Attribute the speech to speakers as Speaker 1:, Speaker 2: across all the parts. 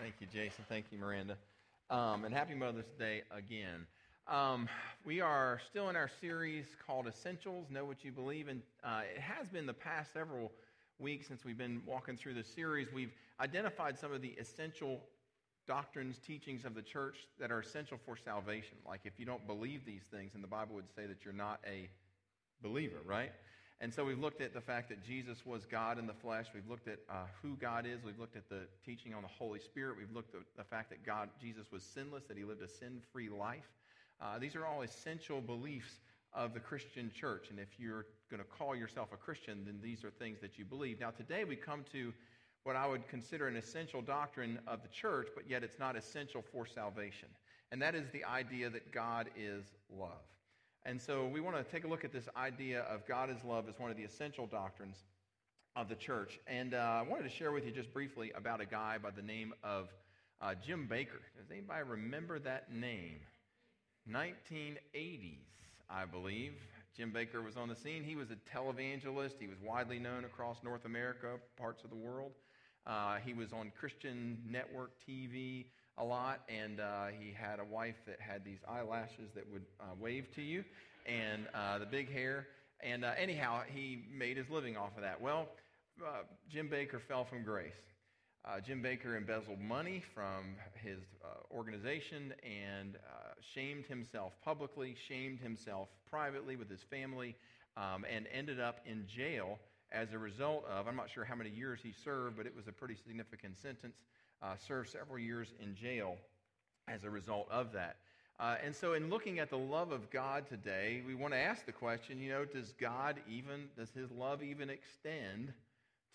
Speaker 1: Thank you, Jason. Thank you, Miranda. Um, and happy Mother's Day again. Um, we are still in our series called Essentials Know What You Believe. And uh, it has been the past several weeks since we've been walking through this series. We've identified some of the essential doctrines, teachings of the church that are essential for salvation. Like if you don't believe these things, and the Bible would say that you're not a believer, right? And so we've looked at the fact that Jesus was God in the flesh. We've looked at uh, who God is. We've looked at the teaching on the Holy Spirit. We've looked at the fact that God, Jesus was sinless, that he lived a sin free life. Uh, these are all essential beliefs of the Christian church. And if you're going to call yourself a Christian, then these are things that you believe. Now, today we come to what I would consider an essential doctrine of the church, but yet it's not essential for salvation. And that is the idea that God is love. And so we want to take a look at this idea of God is love as one of the essential doctrines of the church. And uh, I wanted to share with you just briefly about a guy by the name of uh, Jim Bakker. Does anybody remember that name? 1980s, I believe. Jim Bakker was on the scene. He was a televangelist. He was widely known across North America, parts of the world. Uh, he was on Christian network TV a lot, and uh, he had a wife that had these eyelashes that would uh, wave to you, and uh, the big hair. And uh, anyhow, he made his living off of that. Well, uh, Jim Bakker fell from grace. Jim Bakker embezzled money from his organization and shamed himself publicly, shamed himself privately with his family, um, and ended up in jail as a result of, I'm not sure how many years he served, but it was a pretty significant sentence uh, served several years in jail as a result of that. Uh, and so, in looking at the love of God today, we want to ask the question you know, does God even, does his love even extend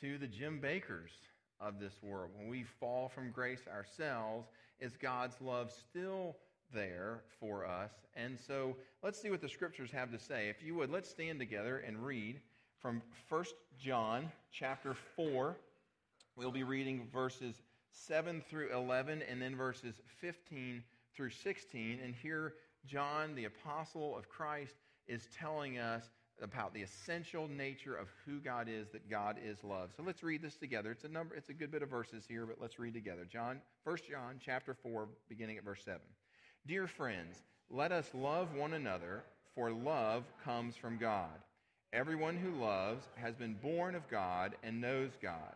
Speaker 1: to the Jim Bakkers of this world? When we fall from grace ourselves, is God's love still there for us? And so, let's see what the scriptures have to say. If you would, let's stand together and read from 1 John chapter 4. We'll be reading verses 7 through 11, and then verses 15 through 16. And here, John, the apostle of Christ, is telling us about the essential nature of who God is, that God is love. So let's read this together. It's a number, it's a good bit of verses here, but let's read together. John, 1 John chapter 4, beginning at verse 7. Dear friends, let us love one another, for love comes from God. Everyone who loves has been born of God and knows God.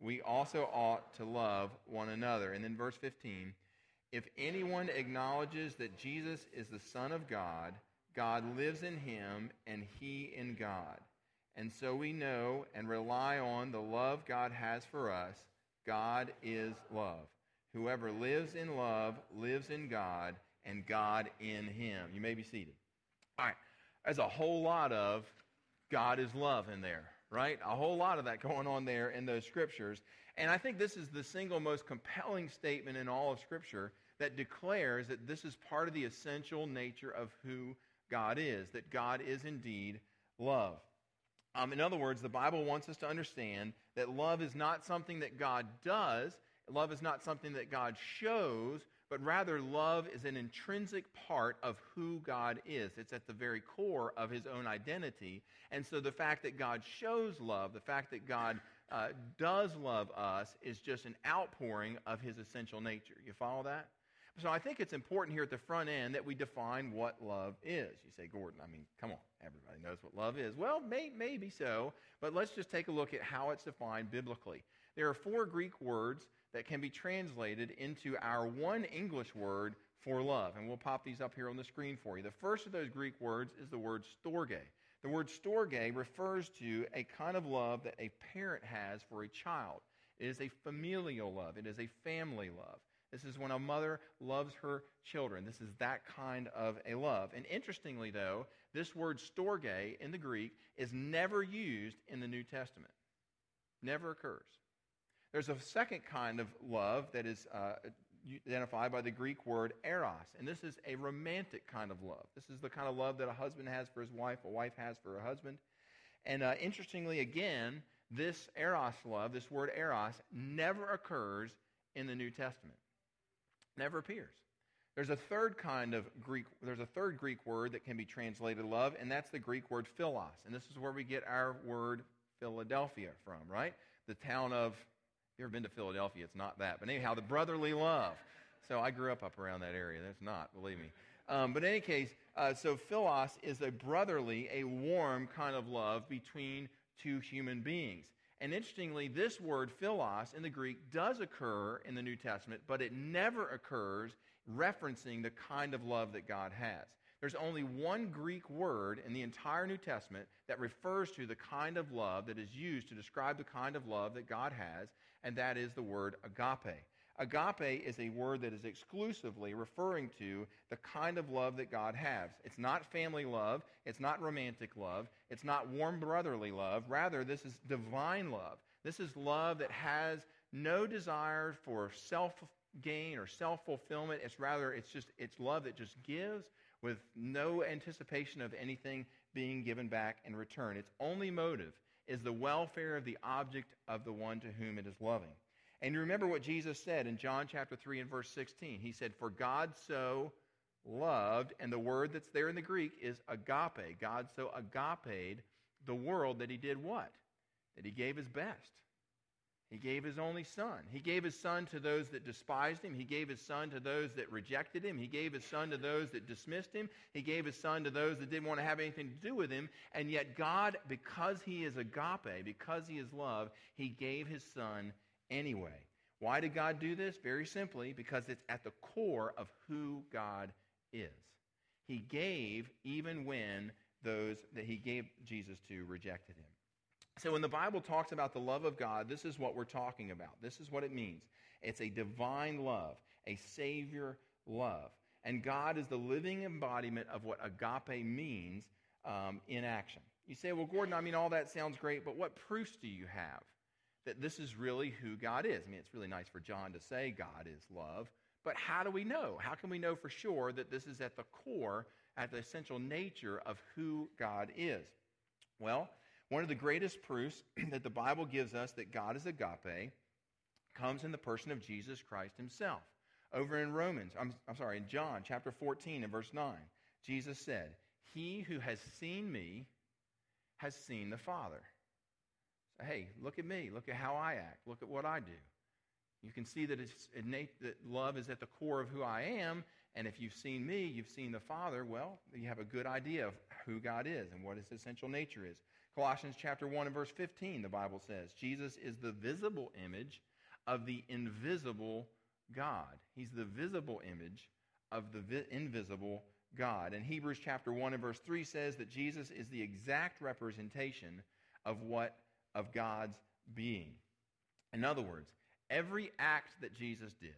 Speaker 1: we also ought to love one another. And then verse 15 if anyone acknowledges that Jesus is the Son of God, God lives in him and he in God. And so we know and rely on the love God has for us. God is love. Whoever lives in love lives in God and God in him. You may be seated. All right. There's a whole lot of God is love in there right? A whole lot of that going on there in those scriptures. And I think this is the single most compelling statement in all of Scripture that declares that this is part of the essential nature of who God is, that God is indeed love. Um, in other words, the Bible wants us to understand that love is not something that God does, love is not something that God shows, but rather love is an intrinsic part of who God is. It's at the very core of his own identity. And so the fact that God shows love, the fact that God uh, does love us, is just an outpouring of his essential nature. You follow that? So I think it's important here at the front end that we define what love is. You say, Gordon, I mean, come on, everybody knows what love is. Well, may, maybe so, but let's just take a look at how it's defined biblically. There are four Greek words that can be translated into our one English word for love. And we'll pop these up here on the screen for you. The first of those Greek words is the word storge. The word storge refers to a kind of love that a parent has for a child. It is a familial love, it is a family love. This is when a mother loves her children. This is that kind of a love. And interestingly, though, this word storge in the Greek is never used in the New Testament. Never occurs. There's a second kind of love that is uh, identified by the Greek word eros. And this is a romantic kind of love. This is the kind of love that a husband has for his wife, a wife has for her husband. And uh, interestingly, again, this eros love, this word eros, never occurs in the New Testament. Never appears. There's a third kind of Greek, there's a third Greek word that can be translated love, and that's the Greek word philos. And this is where we get our word Philadelphia from, right? The town of, you ever been to Philadelphia? It's not that. But anyhow, the brotherly love. So I grew up up around that area. That's not, believe me. Um, but in any case, uh, so philos is a brotherly, a warm kind of love between two human beings. And interestingly, this word philos in the Greek does occur in the New Testament, but it never occurs referencing the kind of love that God has. There's only one Greek word in the entire New Testament that refers to the kind of love that is used to describe the kind of love that God has, and that is the word agape. Agape is a word that is exclusively referring to the kind of love that God has. It's not family love, it's not romantic love, it's not warm brotherly love. Rather, this is divine love. This is love that has no desire for self gain or self fulfillment. It's rather, it's just, it's love that just gives with no anticipation of anything being given back in return. Its only motive is the welfare of the object of the one to whom it is loving. And you remember what Jesus said in John chapter 3 and verse 16. He said, For God so loved, and the word that's there in the Greek is agape. God so agaped the world that he did what? That he gave his best. He gave his only son. He gave his son to those that despised him. He gave his son to those that rejected him. He gave his son to those that dismissed him. He gave his son to those that didn't want to have anything to do with him. And yet, God, because he is agape, because he is love, he gave his son anyway. Why did God do this? Very simply, because it's at the core of who God is. He gave even when those that he gave Jesus to rejected him. So when the Bible talks about the love of God, this is what we're talking about. This is what it means it's a divine love, a Savior love. And God is the living embodiment of what agape means um, in action. You say, well, Gordon, I mean, all that sounds great, but what proofs do you have that this is really who God is? I mean, it's really nice for John to say God is love, but how do we know? How can we know for sure that this is at the core, at the essential nature of who God is? Well, one of the greatest proofs that the Bible gives us that God is agape comes in the person of Jesus Christ himself. Over in Romans, I'm, I'm sorry, in John chapter 14 and verse 9, Jesus said, He who has seen me has seen the Father. So, hey, look at me. Look at how I act. Look at what I do. You can see that, it's innate, that love is at the core of who I am. And if you've seen me, you've seen the Father, well, you have a good idea of who God is and what his essential nature is. Colossians chapter 1 and verse 15, the Bible says, Jesus is the visible image of the invisible God. He's the visible image of the vi- invisible God. And Hebrews chapter 1 and verse 3 says that Jesus is the exact representation of what of God's being. In other words, every act that Jesus did,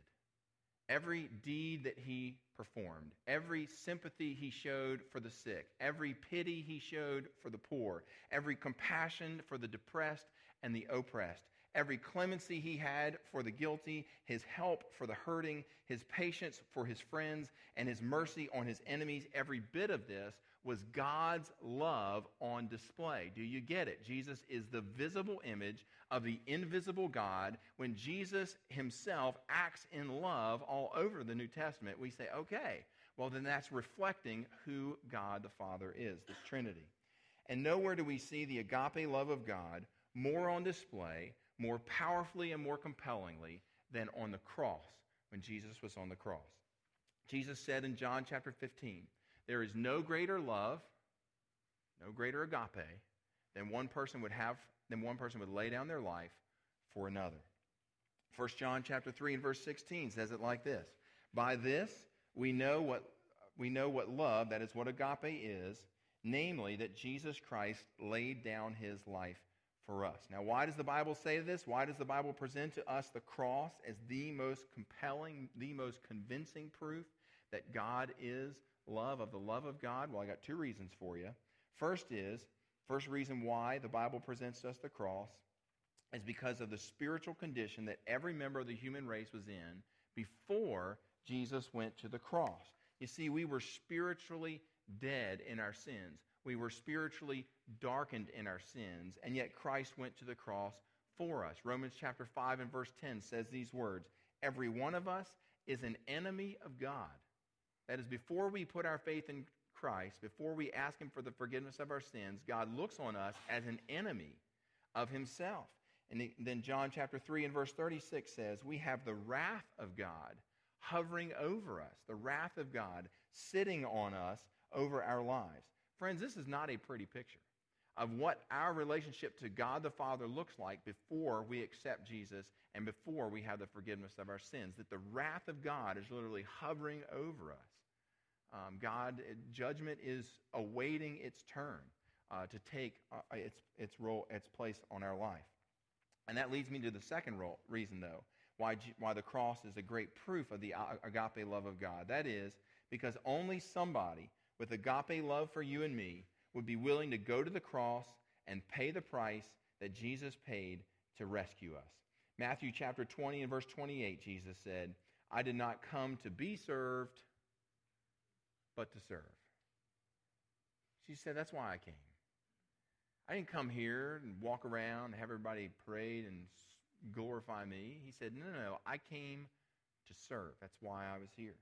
Speaker 1: every deed that he performed, every sympathy he showed for the sick, every pity he showed for the poor, every compassion for the depressed and the oppressed, every clemency he had for the guilty, his help for the hurting, his patience for his friends, and his mercy on his enemies, every bit of this was God's love on display. Do you get it? Jesus is the visible image of the invisible God. When Jesus himself acts in love all over the New Testament, we say, okay, well, then that's reflecting who God the Father is, the Trinity. And nowhere do we see the agape love of God more on display, more powerfully and more compellingly than on the cross when Jesus was on the cross. Jesus said in John chapter 15, there is no greater love, no greater agape than one person would have than one person would lay down their life for another. 1 John chapter 3 and verse 16 says it like this. By this we know what we know what love, that is what agape is, namely that Jesus Christ laid down his life for us. Now, why does the Bible say this? Why does the Bible present to us the cross as the most compelling, the most convincing proof that God is love, of the love of God? Well, I got two reasons for you. First is, first reason why the Bible presents us the cross is because of the spiritual condition that every member of the human race was in before Jesus went to the cross. You see, we were spiritually dead in our sins. We were spiritually darkened in our sins, and yet Christ went to the cross for us. Romans chapter 5 and verse 10 says these words Every one of us is an enemy of God. That is, before we put our faith in Christ, before we ask Him for the forgiveness of our sins, God looks on us as an enemy of Himself. And then John chapter 3 and verse 36 says, We have the wrath of God hovering over us, the wrath of God sitting on us over our lives. Friends, this is not a pretty picture of what our relationship to God the Father looks like before we accept Jesus and before we have the forgiveness of our sins. That the wrath of God is literally hovering over us. Um, God, judgment is awaiting its turn uh, to take uh, its, its role, its place on our life. And that leads me to the second role, reason, though, why, why the cross is a great proof of the agape love of God. That is because only somebody with agape love for you and me would be willing to go to the cross and pay the price that Jesus paid to rescue us. Matthew chapter 20 and verse 28, Jesus said, I did not come to be served, but to serve. She said, That's why I came. I didn't come here and walk around and have everybody parade and glorify me. He said, No, no, no. I came to serve. That's why I was here.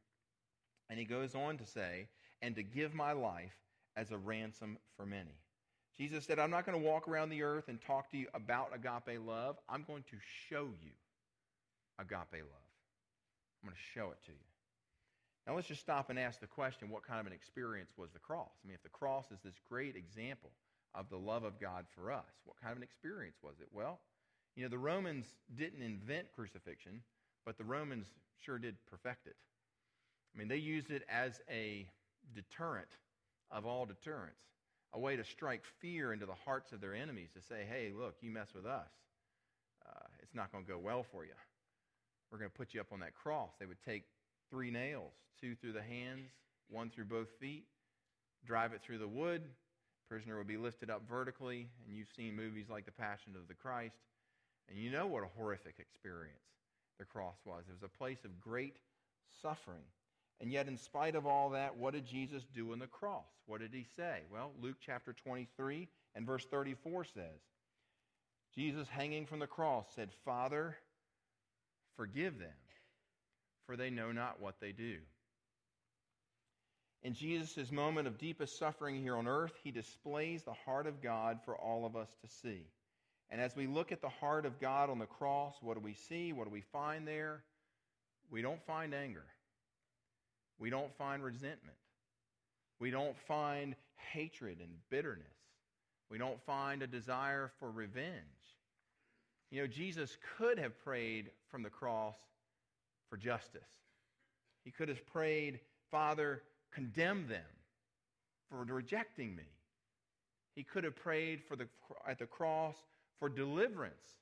Speaker 1: And he goes on to say, And to give my life as a ransom for many. Jesus said, I'm not going to walk around the earth and talk to you about agape love. I'm going to show you agape love. I'm going to show it to you. Now, let's just stop and ask the question what kind of an experience was the cross? I mean, if the cross is this great example of the love of God for us, what kind of an experience was it? Well, you know, the Romans didn't invent crucifixion, but the Romans sure did perfect it. I mean, they used it as a deterrent of all deterrence, a way to strike fear into the hearts of their enemies to say, hey, look, you mess with us, uh, it's not going to go well for you. We're going to put you up on that cross. They would take three nails, two through the hands, one through both feet, drive it through the wood. Prisoner would be lifted up vertically, and you've seen movies like The Passion of the Christ, and you know what a horrific experience the cross was. It was a place of great suffering. And yet, in spite of all that, what did Jesus do on the cross? What did he say? Well, Luke chapter 23 and verse 34 says, Jesus hanging from the cross said, Father, forgive them, for they know not what they do. In Jesus' moment of deepest suffering here on earth, he displays the heart of God for all of us to see. And as we look at the heart of God on the cross, what do we see? What do we find there? We don't find anger. We don't find resentment. We don't find hatred and bitterness. We don't find a desire for revenge. You know, Jesus could have prayed from the cross for justice. He could have prayed, Father, condemn them for rejecting me. He could have prayed for the, at the cross for deliverance.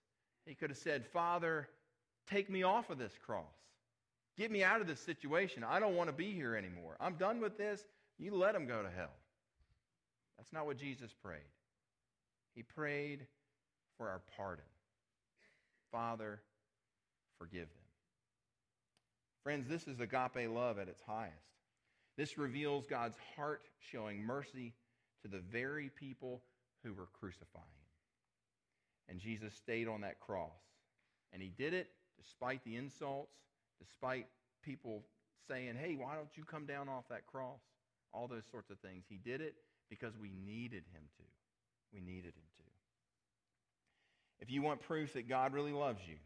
Speaker 1: He could have said, Father, take me off of this cross. Get me out of this situation. I don't want to be here anymore. I'm done with this. You let them go to hell. That's not what Jesus prayed. He prayed for our pardon. Father, forgive them. Friends, this is agape love at its highest. This reveals God's heart showing mercy to the very people who were crucifying him. And Jesus stayed on that cross. And he did it despite the insults, despite people saying, hey, why don't you come down off that cross? All those sorts of things. He did it because we needed him to. We needed him to. If you want proof that God really loves you,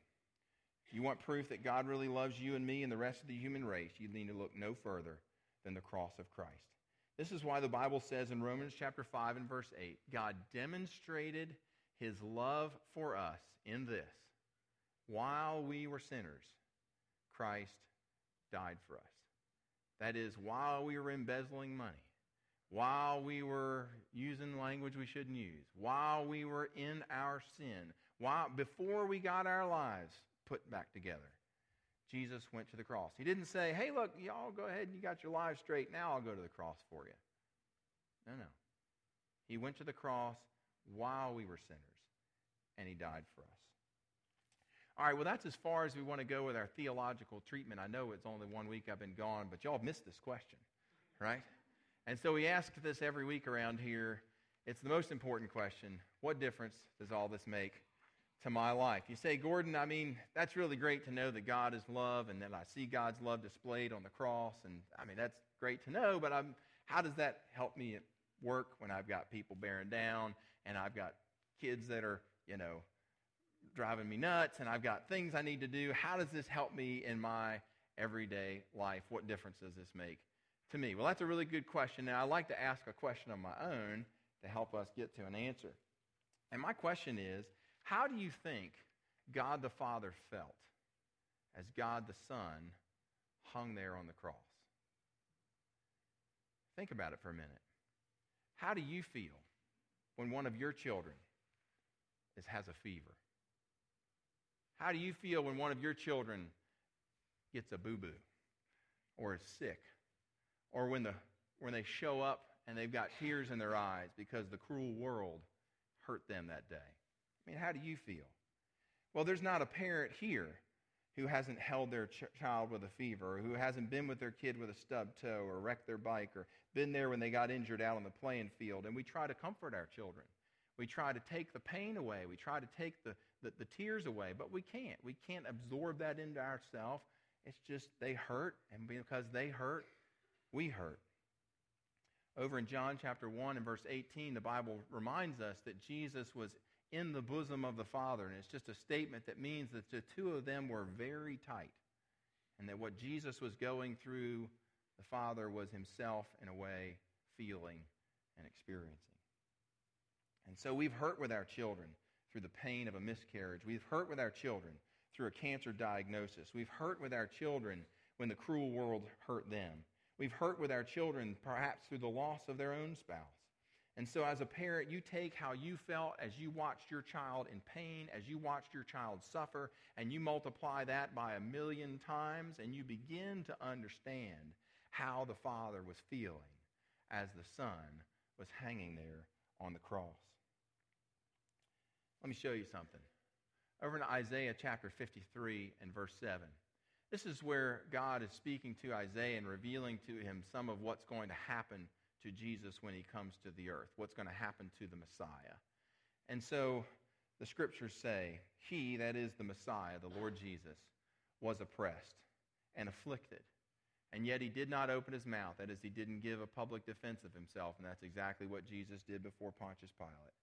Speaker 1: you want proof that God really loves you and me and the rest of the human race, you need to look no further than the cross of Christ. This is why the Bible says in Romans chapter 5 and verse 8, God demonstrated his love for us in this. While we were sinners, Christ died for us. That is, while we were embezzling money, while we were using language we shouldn't use, while we were in our sin, while, before we got our lives put back together, Jesus went to the cross. He didn't say, hey, look, y'all go ahead and you got your lives straight. Now I'll go to the cross for you. No, no. He went to the cross while we were sinners, and he died for us. All right, well, that's as far as we want to go with our theological treatment. I know it's only one week I've been gone, but y'all missed this question, right? And so we ask this every week around here. It's the most important question. What difference does all this make to my life? You say, Gordon, I mean, that's really great to know that God is love and that I see God's love displayed on the cross. And I mean, that's great to know, but I'm, how does that help me at work when I've got people bearing down and I've got kids that are, you know, driving me nuts and I've got things I need to do. How does this help me in my everyday life? What difference does this make to me? Well, that's a really good question. Now, I like to ask a question of my own to help us get to an answer. And my question is how do you think God the Father felt as God the Son hung there on the cross? Think about it for a minute. How do you feel when one of your children is, has a fever? How do you feel when one of your children gets a boo boo or is sick? Or when, the, when they show up and they've got tears in their eyes because the cruel world hurt them that day? I mean, how do you feel? Well, there's not a parent here who hasn't held their ch- child with a fever, or who hasn't been with their kid with a stubbed toe, or wrecked their bike, or been there when they got injured out on the playing field. And we try to comfort our children. We try to take the pain away. We try to take the, the, the tears away, but we can't. We can't absorb that into ourselves. It's just they hurt, and because they hurt, we hurt. Over in John chapter 1 and verse 18, the Bible reminds us that Jesus was in the bosom of the Father. And it's just a statement that means that the two of them were very tight. And that what Jesus was going through, the Father was himself, in a way, feeling and experiencing. And so we've hurt with our children through the pain of a miscarriage. We've hurt with our children through a cancer diagnosis. We've hurt with our children when the cruel world hurt them. We've hurt with our children perhaps through the loss of their own spouse. And so, as a parent, you take how you felt as you watched your child in pain, as you watched your child suffer, and you multiply that by a million times, and you begin to understand how the Father was feeling as the Son was hanging there on the cross. Let me show you something. Over in Isaiah chapter 53 and verse 7. This is where God is speaking to Isaiah and revealing to him some of what's going to happen to Jesus when he comes to the earth, what's going to happen to the Messiah. And so the scriptures say, He, that is the Messiah, the Lord Jesus, was oppressed and afflicted. And yet he did not open his mouth. That is, he didn't give a public defense of himself. And that's exactly what Jesus did before Pontius Pilate.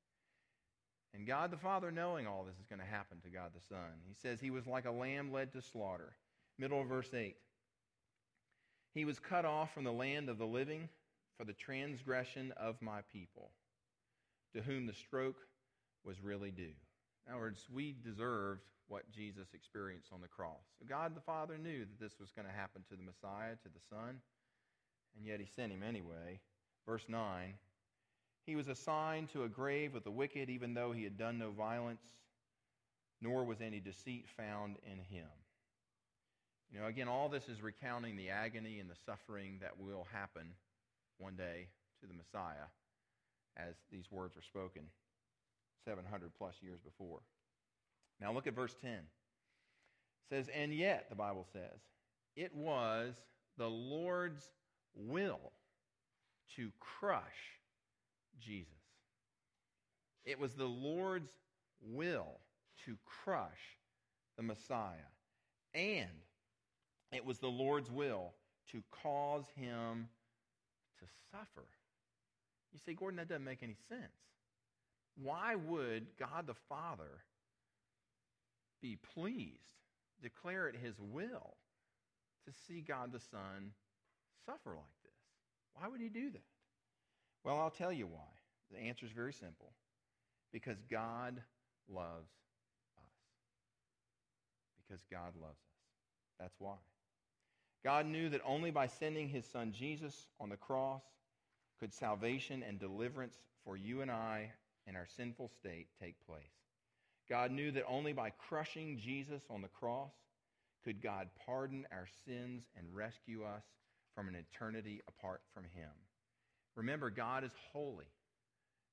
Speaker 1: And God the Father, knowing all this is going to happen to God the Son, he says he was like a lamb led to slaughter. Middle of verse 8. He was cut off from the land of the living for the transgression of my people, to whom the stroke was really due. In other words, we deserved what Jesus experienced on the cross. So God the Father knew that this was going to happen to the Messiah, to the Son, and yet he sent him anyway. Verse 9 he was assigned to a grave with the wicked, even though he had done no violence, nor was any deceit found in him. You know, again, all this is recounting the agony and the suffering that will happen one day to the Messiah as these words were spoken 700 plus years before. Now look at verse 10. It says, And yet, the Bible says, it was the Lord's will to crush Jesus. It was the Lord's will to crush the Messiah. And it was the Lord's will to cause him to suffer. You say, Gordon, that doesn't make any sense. Why would God the Father be pleased, declare it his will, to see God the Son suffer like this? Why would he do that? Well, I'll tell you why. The answer is very simple because God loves us. Because God loves us. That's why. God knew that only by sending his son Jesus on the cross could salvation and deliverance for you and I in our sinful state take place. God knew that only by crushing Jesus on the cross could God pardon our sins and rescue us from an eternity apart from him. Remember, God is holy.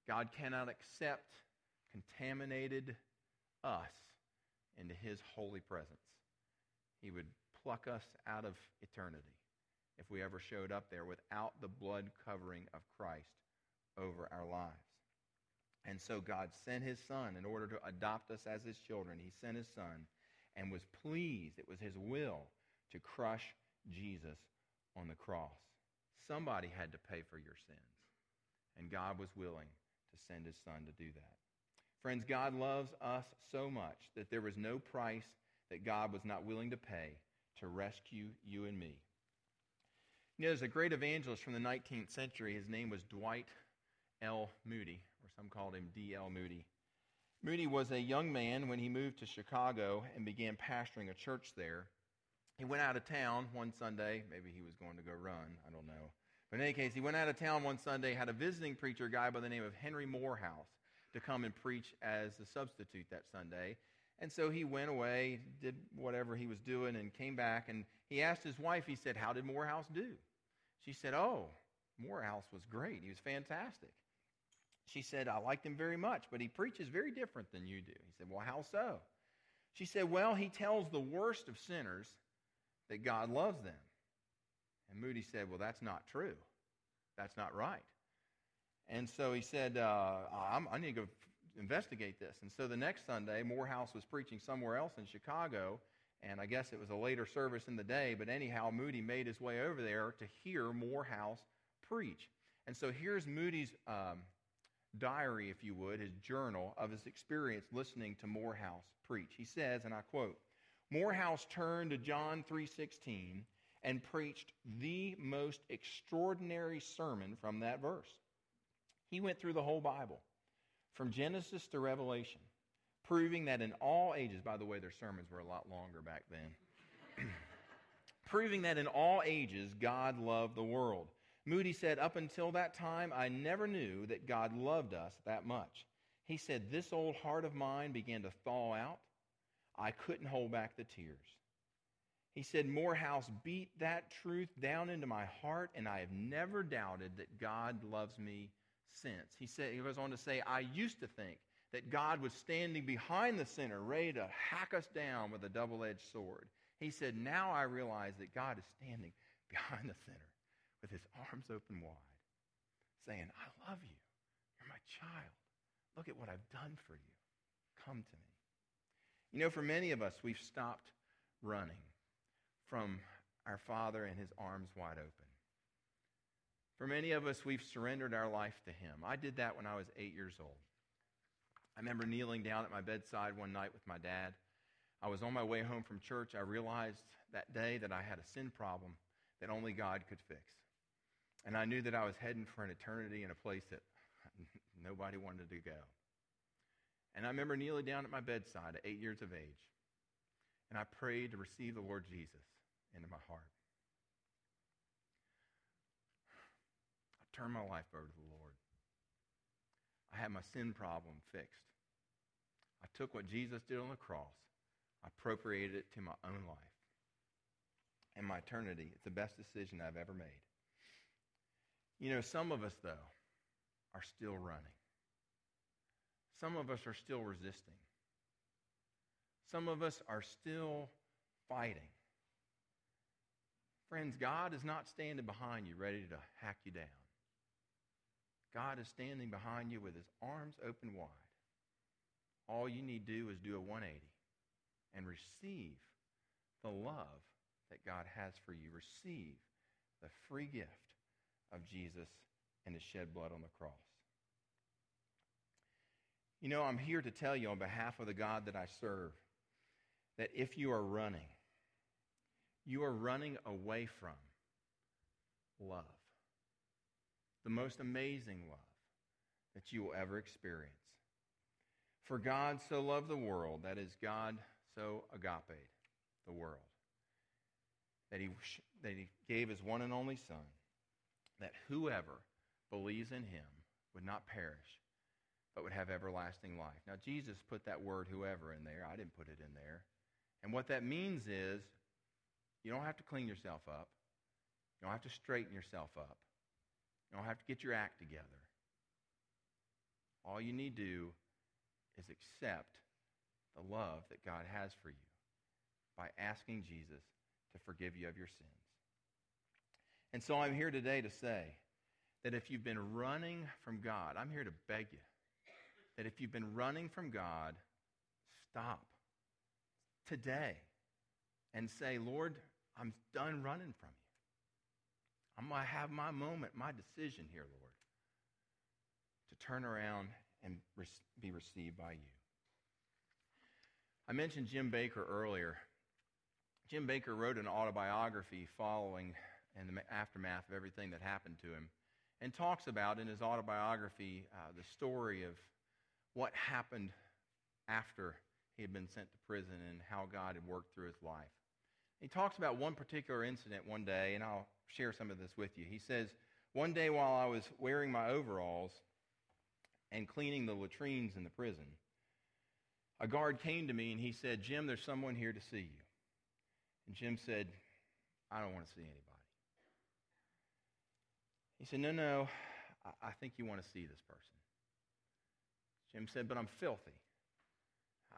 Speaker 1: God cannot accept contaminated us into his holy presence. He would pluck us out of eternity if we ever showed up there without the blood covering of Christ over our lives. And so God sent his son in order to adopt us as his children. He sent his son and was pleased, it was his will to crush Jesus on the cross. Somebody had to pay for your sins, and God was willing to send his son to do that. Friends, God loves us so much that there was no price that God was not willing to pay to rescue you and me. You know, there's a great evangelist from the 19th century. His name was Dwight L. Moody, or some called him D.L. Moody. Moody was a young man when he moved to Chicago and began pastoring a church there. He went out of town one Sunday. Maybe he was going to go run. I don't know. But in any case, he went out of town one Sunday, had a visiting preacher, guy by the name of Henry Moorhouse, to come and preach as the substitute that Sunday. And so he went away, did whatever he was doing, and came back. And he asked his wife, he said, How did Moorhouse do? She said, Oh, Moorhouse was great. He was fantastic. She said, I liked him very much, but he preaches very different than you do. He said, Well, how so? She said, Well, he tells the worst of sinners that God loves them. And Moody said, Well, that's not true. That's not right. And so he said, uh, i need to go investigate this. And so the next Sunday, Moorhouse was preaching somewhere else in Chicago, and I guess it was a later service in the day, but anyhow, Moody made his way over there to hear Moorhouse preach. And so here's Moody's um, diary, if you would, his journal of his experience listening to Moorhouse preach. He says, and I quote, Moorhouse turned to John 3:16 and preached the most extraordinary sermon from that verse. He went through the whole Bible, from Genesis to Revelation, proving that in all ages, by the way, their sermons were a lot longer back then, proving that in all ages God loved the world. Moody said, Up until that time, I never knew that God loved us that much. He said, This old heart of mine began to thaw out. I couldn't hold back the tears. He said, Moorhouse beat that truth down into my heart, and I have never doubted that God loves me since. He said he goes on to say, I used to think that God was standing behind the sinner, ready to hack us down with a double-edged sword. He said, Now I realize that God is standing behind the sinner with his arms open wide, saying, I love you. You're my child. Look at what I've done for you. Come to me. You know, for many of us, we've stopped running from our Father and his arms wide open. For many of us, we've surrendered our life to him. I did that when I was eight years old. I remember kneeling down at my bedside one night with my dad. I was on my way home from church. I realized that day that I had a sin problem that only God could fix. And I knew that I was heading for an eternity in a place that nobody wanted to go. And I remember kneeling down at my bedside at eight years of age. And I prayed to receive the Lord Jesus into my heart. I turned my life over to the Lord. I had my sin problem fixed. I took what Jesus did on the cross, I appropriated it to my own life. And my eternity, it's the best decision I've ever made. You know, some of us, though, are still running. Some of us are still resisting. Some of us are still fighting. Friends, God is not standing behind you ready to hack you down. God is standing behind you with his arms open wide. All you need to do is do a 180 and receive the love that God has for you. Receive the free gift of Jesus and his shed blood on the cross. You know, I'm here to tell you on behalf of the God that I serve that if you are running, you are running away from love. The most amazing love that you will ever experience. For God so loved the world, that is, God so agape the world, that he, that he gave his one and only Son, that whoever believes in him would not perish, but would have everlasting life. Now, Jesus put that word whoever in there. I didn't put it in there. And what that means is you don't have to clean yourself up, you don't have to straighten yourself up, you don't have to get your act together. All you need to do is accept the love that God has for you by asking Jesus to forgive you of your sins. And so I'm here today to say that if you've been running from God, I'm here to beg you that if you've been running from God, stop today and say, Lord, I'm done running from you. I'm going to have my moment, my decision here, Lord, to turn around and be received by you. I mentioned Jim Bakker earlier. Jim Bakker wrote an autobiography following and the aftermath of everything that happened to him and talks about in his autobiography uh, the story of what happened after he had been sent to prison and how God had worked through his life. He talks about one particular incident one day, and I'll share some of this with you. He says, One day while I was wearing my overalls and cleaning the latrines in the prison, a guard came to me and he said, Jim, there's someone here to see you. And Jim said, I don't want to see anybody. He said, No, no, I think you want to see this person. Jim said, But I'm filthy.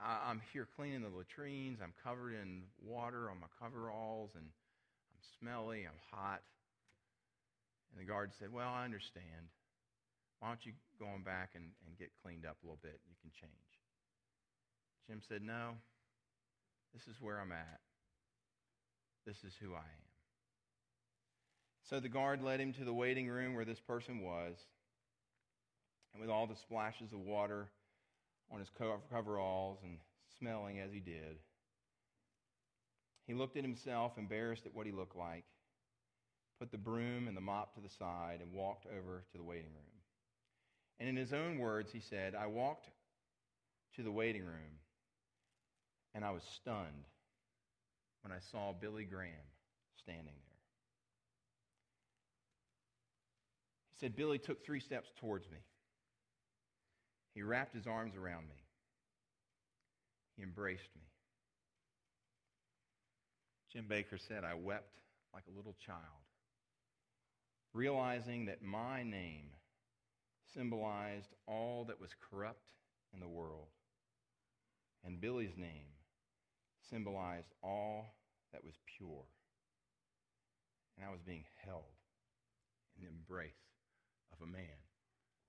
Speaker 1: I'm here cleaning the latrines. I'm covered in water on my coveralls, and I'm smelly. I'm hot. And the guard said, Well, I understand. Why don't you go on back and, and get cleaned up a little bit? You can change. Jim said, No, this is where I'm at. This is who I am. So the guard led him to the waiting room where this person was. And with all the splashes of water on his coveralls and smelling as he did, he looked at himself, embarrassed at what he looked like, put the broom and the mop to the side, and walked over to the waiting room. And in his own words, he said, I walked to the waiting room and I was stunned when I saw Billy Graham standing there. He said, Billy took three steps towards me. He wrapped his arms around me. He embraced me. Jim Bakker said, I wept like a little child, realizing that my name symbolized all that was corrupt in the world, and Billy's name symbolized all that was pure. And I was being held in the embrace of a man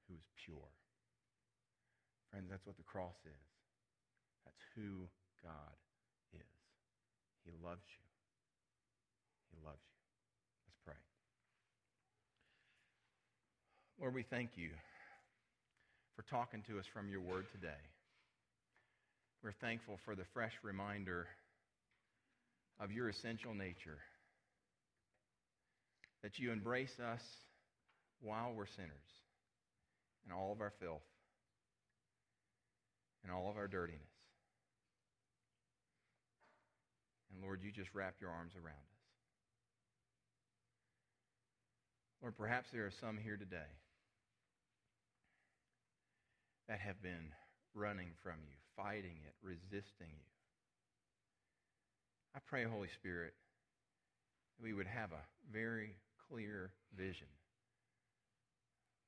Speaker 1: who was pure. Friends, that's what the cross is. That's who God is. He loves you. He loves you. Let's pray. Lord, we thank you for talking to us from your word today. We're thankful for the fresh reminder of your essential nature, that you embrace us while we're sinners and all of our filth and all of our dirtiness. And Lord, you just wrap your arms around us. Lord, perhaps there are some here today that have been running from you, fighting it, resisting you. I pray, Holy Spirit, that we would have a very clear vision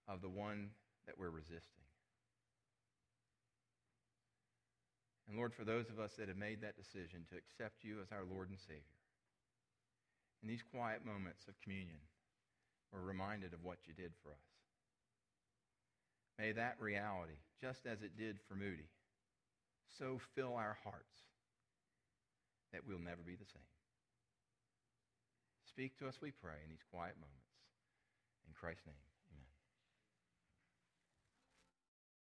Speaker 1: of the one that we're resisting. And Lord, for those of us that have made that decision to accept you as our Lord and Savior, in these quiet moments of communion, we're reminded of what you did for us. May that reality, just as it did for Moody, so fill our hearts that we'll never be the same. Speak to us, we pray, in these quiet moments. In Christ's name.